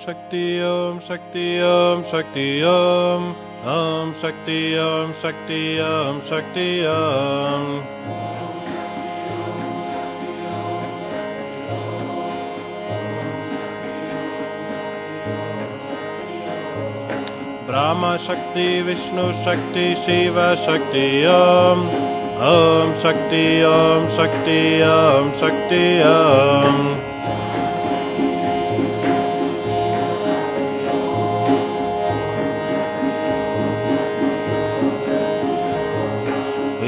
Shakti Om Shakti Om Shakti Om Om Shakti Om Shakti Om Shakti Om Brahma Shakti Vishnu Shakti Shiva Shakti Om Om Shakti Om Shakti Om Shakti Om Shakti Om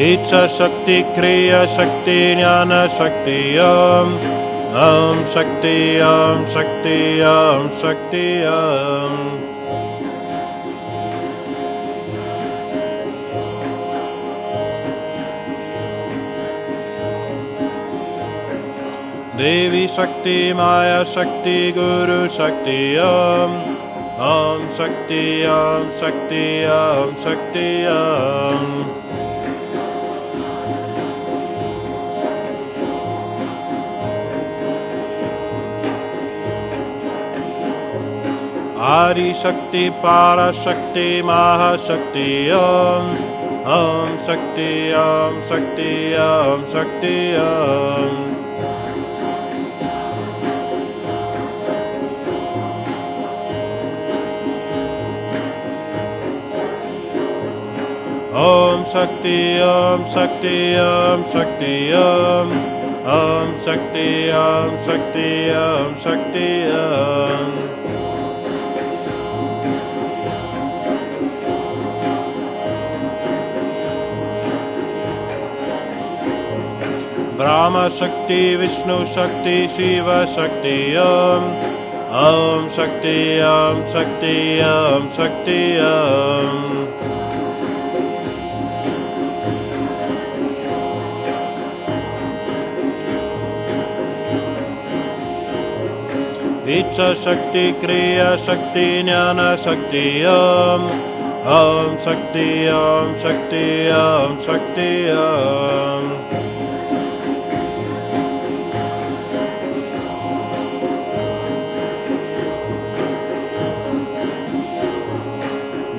इच्छाशक्ति क्रियाशक्ति ईच्छ शक्ति क्रियशक्ति ज्ञानशक्ति शक्ति देवी शक्ति माया शक्ति गुरुशक्ति शक्ति आं शक्ति अं शक्ति Maha Shakti Om Om Shakti Om Shakti Om Shakti Om Om Shakti Om Shakti Om Shakti Om Om Shakti Om Shakti Om Shakti Om Brahma Shakti Vishnu Shakti Shiva Shakti Om. Om Shakti Om Shakti Om Shakti Om. Icha Shakti Kriya Shakti Jnana Shakti Om Om Shakti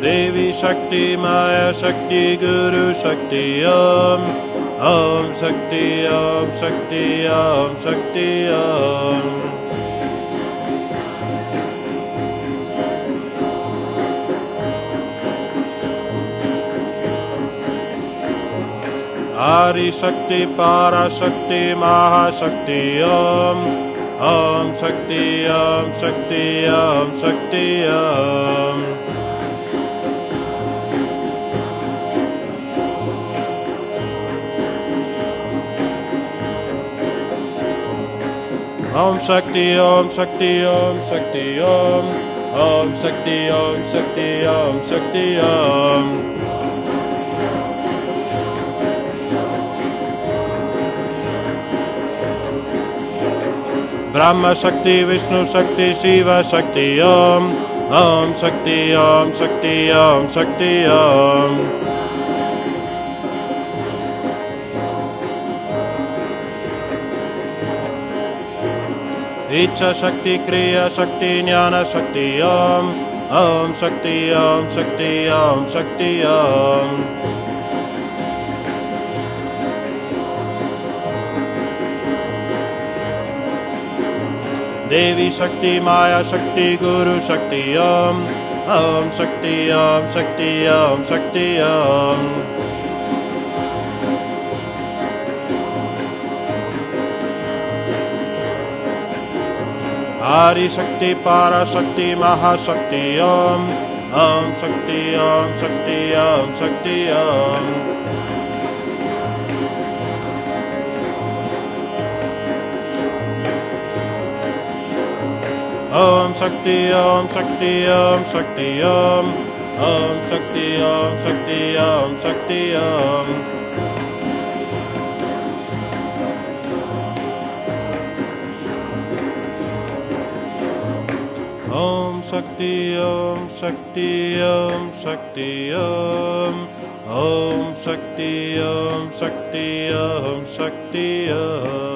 Devi Shakti Maya Shakti Guru Shakti Om Om Shakti Om Shakti Om Shakti Om Adi Shakti Para Shakti Maha Shakti Om Om Shakti Om Shakti Om Shakti Om Om Shakti Om Shakti Om Shakti Om. Om Shakti Om Shakti Om Shakti Om. Brahma Shakti Vishnu Shakti Shiva Shakti Om. Om Shakti Om Shakti Om Shakti Om Shakti Om इच्छाशक्ति क्रियाशक्ति ज्ञानशक्ति ॐ ॐ शक्ति ॐ शक्ति ॐ शक्ति ॐ देवी शक्ति माया शक्ति गुरुशक्ति शक्ति ॐ शक्ति ॐ शक्ति ॐ Shakti Maha Shakti Om Om Shakti Om Shakti Om Shakti Om Om Shakti Om Shakti Om Shakti Om Om Shakti Om Shakti Om Shakti Om ॐ शक्ति ॐ शक्ति ॐ शक्ति ॐ ॐ शक्ति ॐ शक्ति ॐ शक्ति ॐ